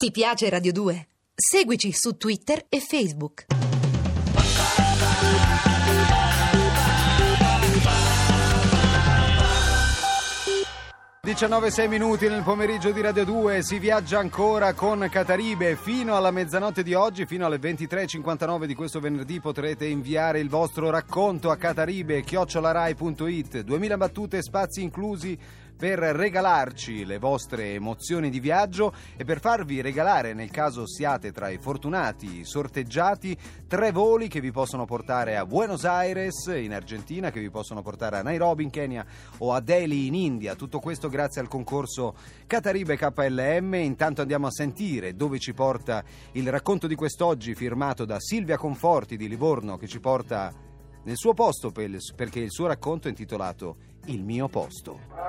Ti piace Radio 2? Seguici su Twitter e Facebook. 19 minuti nel pomeriggio di Radio 2, si viaggia ancora con Cataribe fino alla mezzanotte di oggi, fino alle 23.59 di questo venerdì potrete inviare il vostro racconto a cataribe chiocciolarai.it, 2000 battute, spazi inclusi per regalarci le vostre emozioni di viaggio e per farvi regalare, nel caso siate tra i fortunati sorteggiati, tre voli che vi possono portare a Buenos Aires in Argentina, che vi possono portare a Nairobi in Kenya o a Delhi in India. Tutto questo grazie al concorso Cataribe KLM. Intanto andiamo a sentire dove ci porta il racconto di quest'oggi firmato da Silvia Conforti di Livorno che ci porta nel suo posto perché il suo racconto è intitolato Il mio posto.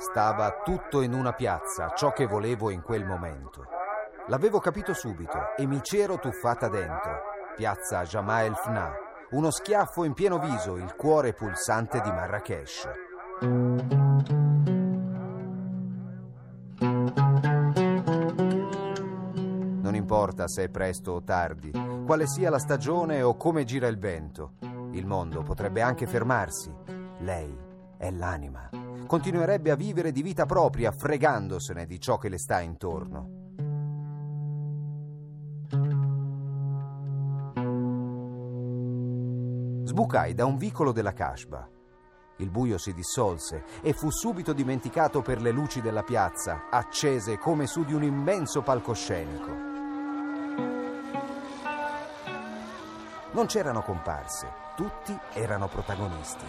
Stava tutto in una piazza, ciò che volevo in quel momento. L'avevo capito subito e mi c'ero tuffata dentro. Piazza Jamal Fna, uno schiaffo in pieno viso, il cuore pulsante di Marrakesh. Non importa se è presto o tardi, quale sia la stagione o come gira il vento, il mondo potrebbe anche fermarsi. Lei è l'anima continuerebbe a vivere di vita propria, fregandosene di ciò che le sta intorno. Sbucai da un vicolo della Kashba. Il buio si dissolse e fu subito dimenticato per le luci della piazza, accese come su di un immenso palcoscenico. Non c'erano comparse, tutti erano protagonisti.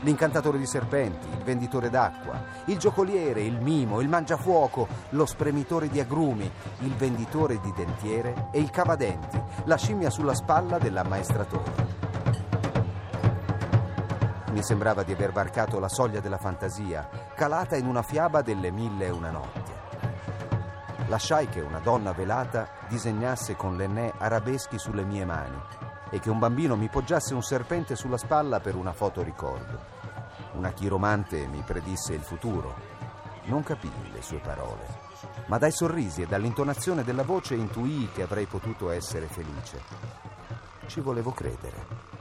L'incantatore di serpenti, il venditore d'acqua, il giocoliere, il mimo, il mangiafuoco, lo spremitore di agrumi, il venditore di dentiere e il cavadenti, la scimmia sulla spalla dell'ammaestratore. Mi sembrava di aver varcato la soglia della fantasia, calata in una fiaba delle mille e una notte. Lasciai che una donna velata disegnasse con l'ennè arabeschi sulle mie mani e che un bambino mi poggiasse un serpente sulla spalla per una foto ricordo. Una chiromante mi predisse il futuro. Non capii le sue parole, ma dai sorrisi e dall'intonazione della voce intuii che avrei potuto essere felice. Ci volevo credere.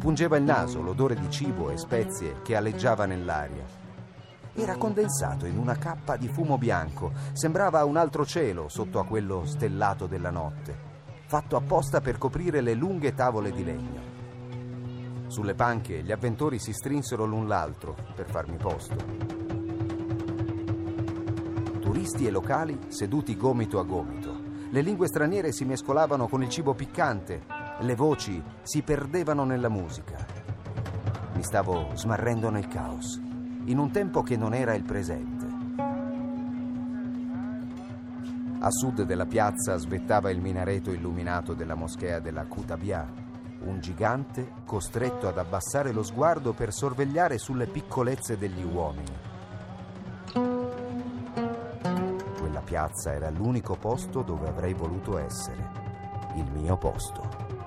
Pungeva il naso l'odore di cibo e spezie che aleggiava nell'aria. Era condensato in una cappa di fumo bianco, sembrava un altro cielo sotto a quello stellato della notte, fatto apposta per coprire le lunghe tavole di legno. Sulle panche gli avventori si strinsero l'un l'altro per farmi posto. Turisti e locali seduti gomito a gomito. Le lingue straniere si mescolavano con il cibo piccante le voci si perdevano nella musica. Mi stavo smarrendo nel caos, in un tempo che non era il presente. A sud della piazza svettava il minareto illuminato della moschea della Kutabia, un gigante costretto ad abbassare lo sguardo per sorvegliare sulle piccolezze degli uomini. Quella piazza era l'unico posto dove avrei voluto essere, il mio posto.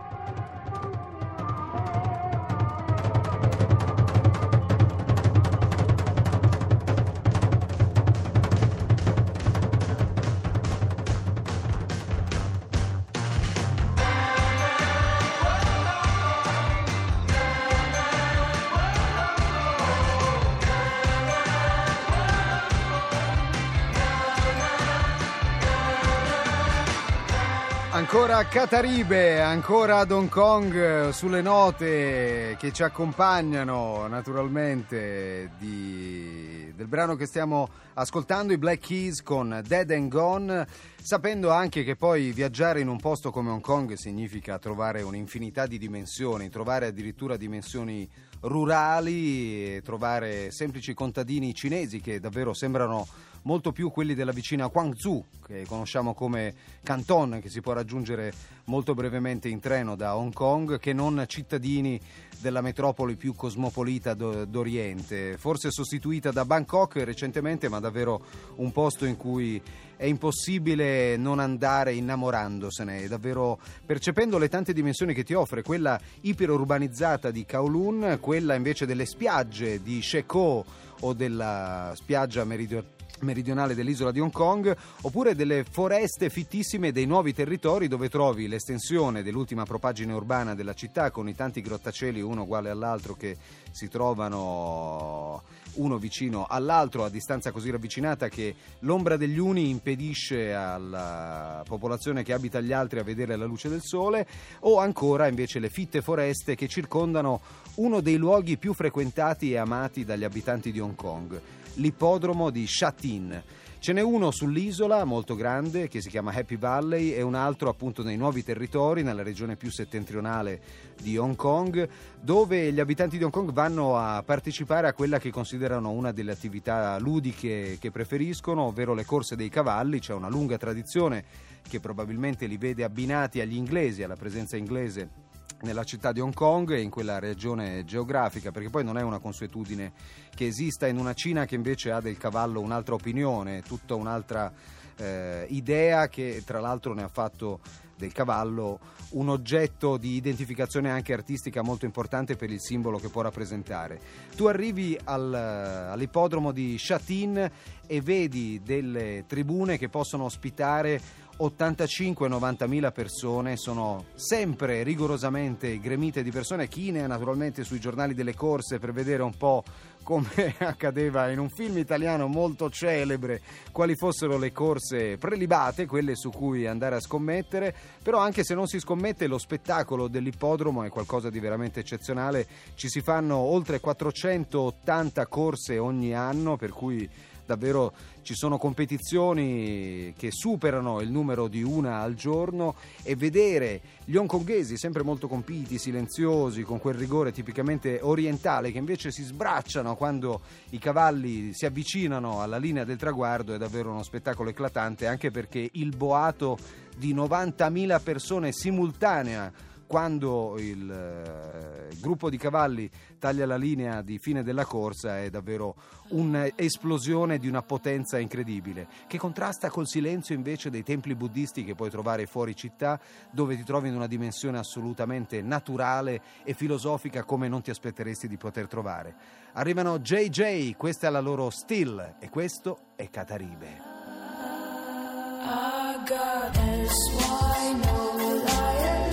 Ancora Cataribe, ancora ad Hong Kong, sulle note che ci accompagnano naturalmente di, del brano che stiamo ascoltando, i Black Keys con Dead and Gone, sapendo anche che poi viaggiare in un posto come Hong Kong significa trovare un'infinità di dimensioni, trovare addirittura dimensioni rurali, trovare semplici contadini cinesi che davvero sembrano molto più quelli della vicina Guangzhou, che conosciamo come Canton, che si può raggiungere molto brevemente in treno da Hong Kong, che non cittadini della metropoli più cosmopolita d'Oriente, forse sostituita da Bangkok recentemente, ma davvero un posto in cui è impossibile non andare innamorandosene, davvero percependo le tante dimensioni che ti offre, quella iperurbanizzata di Kowloon, quella invece delle spiagge di Sheko o della spiaggia meridionale meridionale dell'isola di Hong Kong, oppure delle foreste fittissime dei nuovi territori dove trovi l'estensione dell'ultima propagine urbana della città con i tanti grottacieli uno uguale all'altro che si trovano uno vicino all'altro a distanza così ravvicinata che l'ombra degli uni impedisce alla popolazione che abita gli altri a vedere la luce del sole o ancora invece le fitte foreste che circondano uno dei luoghi più frequentati e amati dagli abitanti di Hong Kong l'ippodromo di Sha Tin. Ce n'è uno sull'isola molto grande che si chiama Happy Valley e un altro appunto nei nuovi territori, nella regione più settentrionale di Hong Kong, dove gli abitanti di Hong Kong vanno a partecipare a quella che considerano una delle attività ludiche che preferiscono, ovvero le corse dei cavalli. C'è una lunga tradizione che probabilmente li vede abbinati agli inglesi, alla presenza inglese nella città di Hong Kong e in quella regione geografica, perché poi non è una consuetudine che esista in una Cina che invece ha del cavallo un'altra opinione, tutta un'altra eh, idea che tra l'altro ne ha fatto del cavallo un oggetto di identificazione anche artistica molto importante per il simbolo che può rappresentare. Tu arrivi al, all'ippodromo di Shatin e vedi delle tribune che possono ospitare 85-90 mila persone, sono sempre rigorosamente gremite di persone, chine naturalmente sui giornali delle corse per vedere un po' come accadeva in un film italiano molto celebre, quali fossero le corse prelibate, quelle su cui andare a scommettere, però anche se non si scommette lo spettacolo dell'ippodromo è qualcosa di veramente eccezionale, ci si fanno oltre 480 corse ogni anno, per cui davvero ci sono competizioni che superano il numero di una al giorno e vedere gli hongkonghesi sempre molto compiti, silenziosi, con quel rigore tipicamente orientale che invece si sbracciano quando i cavalli si avvicinano alla linea del traguardo è davvero uno spettacolo eclatante anche perché il boato di 90.000 persone simultanea quando il eh, gruppo di cavalli taglia la linea di fine della corsa è davvero un'esplosione di una potenza incredibile, che contrasta col silenzio invece dei templi buddisti che puoi trovare fuori città, dove ti trovi in una dimensione assolutamente naturale e filosofica come non ti aspetteresti di poter trovare. Arrivano JJ, questa è la loro still e questo è Cataribe. I got S-Y, no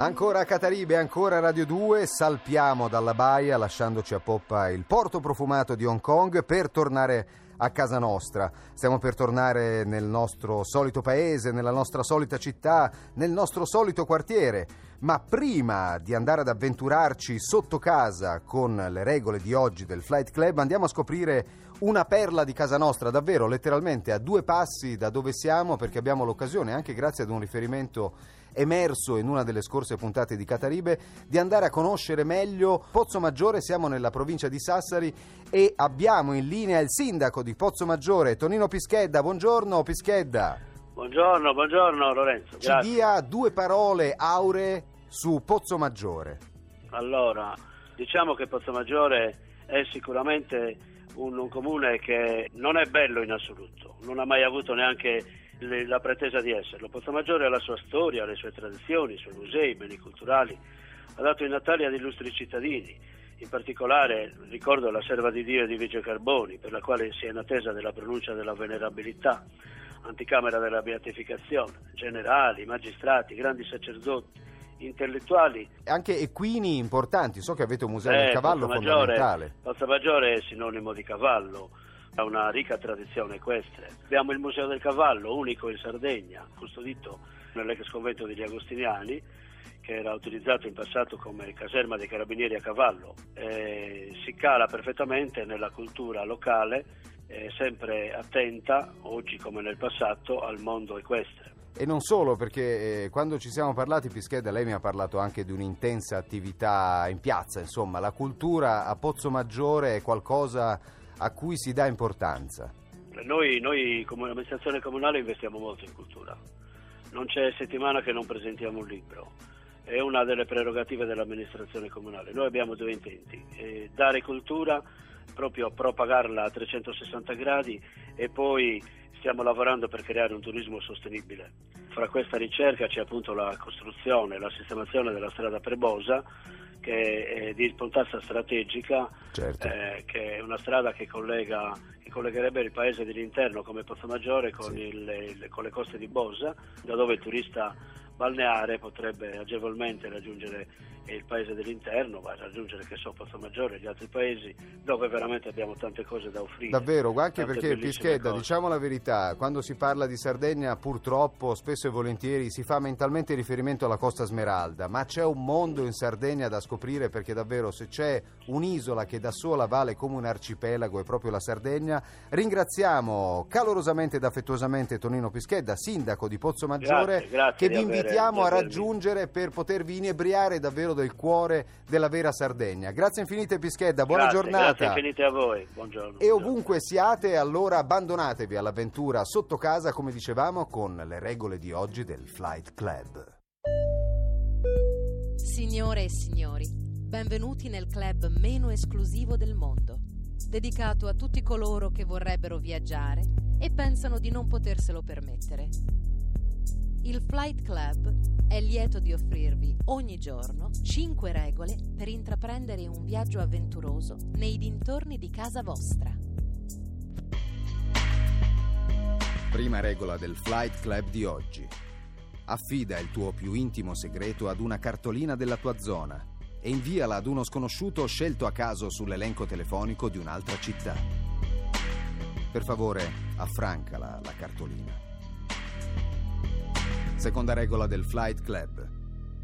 Ancora Cataribe, ancora Radio 2, salpiamo dalla baia lasciandoci a poppa il porto profumato di Hong Kong per tornare a casa nostra. Stiamo per tornare nel nostro solito paese, nella nostra solita città, nel nostro solito quartiere. Ma prima di andare ad avventurarci sotto casa con le regole di oggi del Flight Club, andiamo a scoprire una perla di casa nostra, davvero letteralmente a due passi da dove siamo, perché abbiamo l'occasione, anche grazie ad un riferimento emerso in una delle scorse puntate di Cataribe, di andare a conoscere meglio Pozzo Maggiore. Siamo nella provincia di Sassari e abbiamo in linea il sindaco di Pozzo Maggiore, Tonino Pischedda. Buongiorno Pischedda. Buongiorno, buongiorno Lorenzo. Ci dia due parole auree su Pozzo Maggiore. Allora, diciamo che Pozzo Maggiore è sicuramente un, un comune che non è bello in assoluto, non ha mai avuto neanche la pretesa di esserlo. Maggiore ha la sua storia, le sue tradizioni, i suoi musei, i beni culturali, ha dato i natali ad illustri cittadini. In particolare ricordo la serva di Dio di Vigio Carboni, per la quale si è in attesa della pronuncia della venerabilità, anticamera della beatificazione, generali, magistrati, grandi sacerdoti, intellettuali. Anche equini importanti, so che avete un museo eh, del cavallo Pozzo fondamentale. Pozzo Maggiore è sinonimo di cavallo ha una ricca tradizione equestre. Abbiamo il Museo del Cavallo, unico in Sardegna, custodito nell'ex convento degli Agostiniani, che era utilizzato in passato come caserma dei carabinieri a cavallo. E si cala perfettamente nella cultura locale, sempre attenta, oggi come nel passato, al mondo equestre. E non solo, perché eh, quando ci siamo parlati, Pischeda, lei mi ha parlato anche di un'intensa attività in piazza, insomma, la cultura a Pozzo Maggiore è qualcosa a cui si dà importanza? Noi, noi come amministrazione comunale investiamo molto in cultura. Non c'è settimana che non presentiamo un libro. È una delle prerogative dell'amministrazione comunale. Noi abbiamo due intenti, eh, dare cultura, proprio propagarla a 360 gradi e poi stiamo lavorando per creare un turismo sostenibile. Fra questa ricerca c'è appunto la costruzione, la sistemazione della strada Prebosa che è di importanza strategica, Certo. eh, che è una strada che, collega, che collegherebbe il paese dell'interno come Pozzomaggiore con, Sì. il- il- con le coste di Bosa, da dove il turista balneare potrebbe agevolmente raggiungere il paese dell'interno, va a raggiungere che so Pozzomaggiore e gli altri paesi dove veramente abbiamo tante cose da offrire. Davvero, anche perché Pischedda, cose. diciamo la verità, quando si parla di Sardegna purtroppo spesso e volentieri si fa mentalmente riferimento alla Costa Smeralda, ma c'è un mondo in Sardegna da scoprire perché davvero se c'è un'isola che da sola vale come un arcipelago è proprio la Sardegna. Ringraziamo calorosamente ed affettuosamente Tonino Pischedda, sindaco di Pozzo Maggiore, Grazie, grazie che vi invitiamo a raggiungere per potervi inebriare davvero del cuore della vera Sardegna. Grazie infinite Pischedda, buona Grazie, giornata. Grazie infinite a voi, buongiorno. E ovunque siate, allora abbandonatevi all'avventura sotto casa, come dicevamo, con le regole di oggi del Flight Club. Signore e signori, benvenuti nel club meno esclusivo del mondo, dedicato a tutti coloro che vorrebbero viaggiare e pensano di non poterselo permettere. Il Flight Club è lieto di offrirvi ogni giorno 5 regole per intraprendere un viaggio avventuroso nei dintorni di casa vostra. Prima regola del Flight Club di oggi. Affida il tuo più intimo segreto ad una cartolina della tua zona e inviala ad uno sconosciuto scelto a caso sull'elenco telefonico di un'altra città. Per favore, affrancala la cartolina. Seconda regola del Flight Club.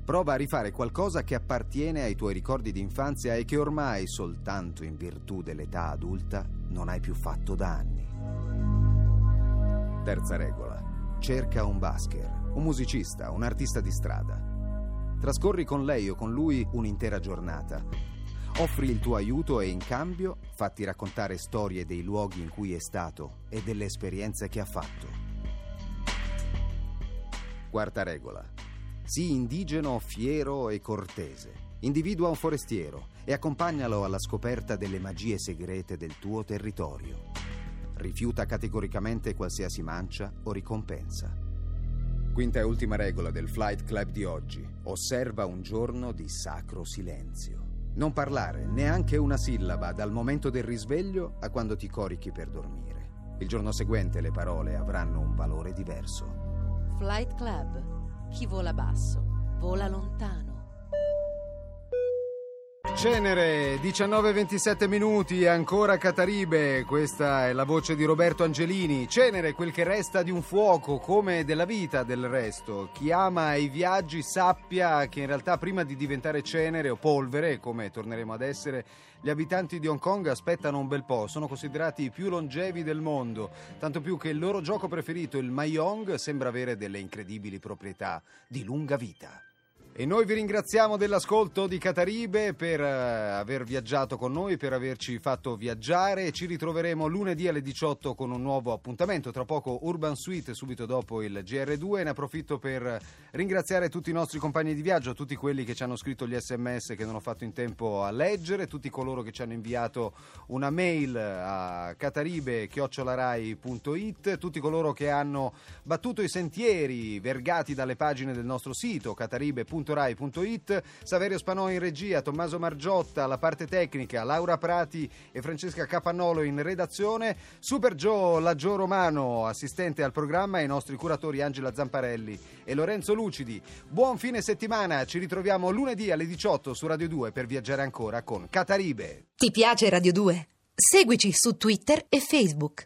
Prova a rifare qualcosa che appartiene ai tuoi ricordi di infanzia e che ormai, soltanto in virtù dell'età adulta, non hai più fatto da anni. Terza regola. Cerca un basker, un musicista, un artista di strada. Trascorri con lei o con lui un'intera giornata. Offri il tuo aiuto e in cambio fatti raccontare storie dei luoghi in cui è stato e delle esperienze che ha fatto. Quarta regola. Sii indigeno, fiero e cortese. Individua un forestiero e accompagnalo alla scoperta delle magie segrete del tuo territorio. Rifiuta categoricamente qualsiasi mancia o ricompensa. Quinta e ultima regola del Flight Club di oggi. Osserva un giorno di sacro silenzio. Non parlare neanche una sillaba dal momento del risveglio a quando ti corichi per dormire. Il giorno seguente le parole avranno un valore diverso. Flight Club. Chi vola basso, vola lontano. Cenere, 19-27 minuti, ancora Cataribe, questa è la voce di Roberto Angelini. Cenere, quel che resta di un fuoco, come della vita del resto. Chi ama i viaggi sappia che in realtà prima di diventare cenere o polvere, come torneremo ad essere, gli abitanti di Hong Kong aspettano un bel po', sono considerati i più longevi del mondo, tanto più che il loro gioco preferito, il Mahjong, sembra avere delle incredibili proprietà di lunga vita. E noi vi ringraziamo dell'ascolto di Cataribe per eh, aver viaggiato con noi, per averci fatto viaggiare. Ci ritroveremo lunedì alle 18 con un nuovo appuntamento. Tra poco Urban Suite, subito dopo il GR2. Ne approfitto per ringraziare tutti i nostri compagni di viaggio, tutti quelli che ci hanno scritto gli sms che non ho fatto in tempo a leggere, tutti coloro che ci hanno inviato una mail a cataribe.it, tutti coloro che hanno battuto i sentieri vergati dalle pagine del nostro sito cataribe.rai.it, Saverio Spanò in regia, Tommaso Margiotta alla parte tecnica, Laura Prati e Francesca Capannolo in redazione, Super Joe Laggio Romano, assistente al programma e i nostri curatori Angela Zamparelli e Lorenzo Lucidi. Buon fine settimana, ci ritroviamo lunedì alle 18 su Radio 2 per viaggiare ancora con Cataribe. Ti piace Radio 2? Seguici su Twitter e Facebook.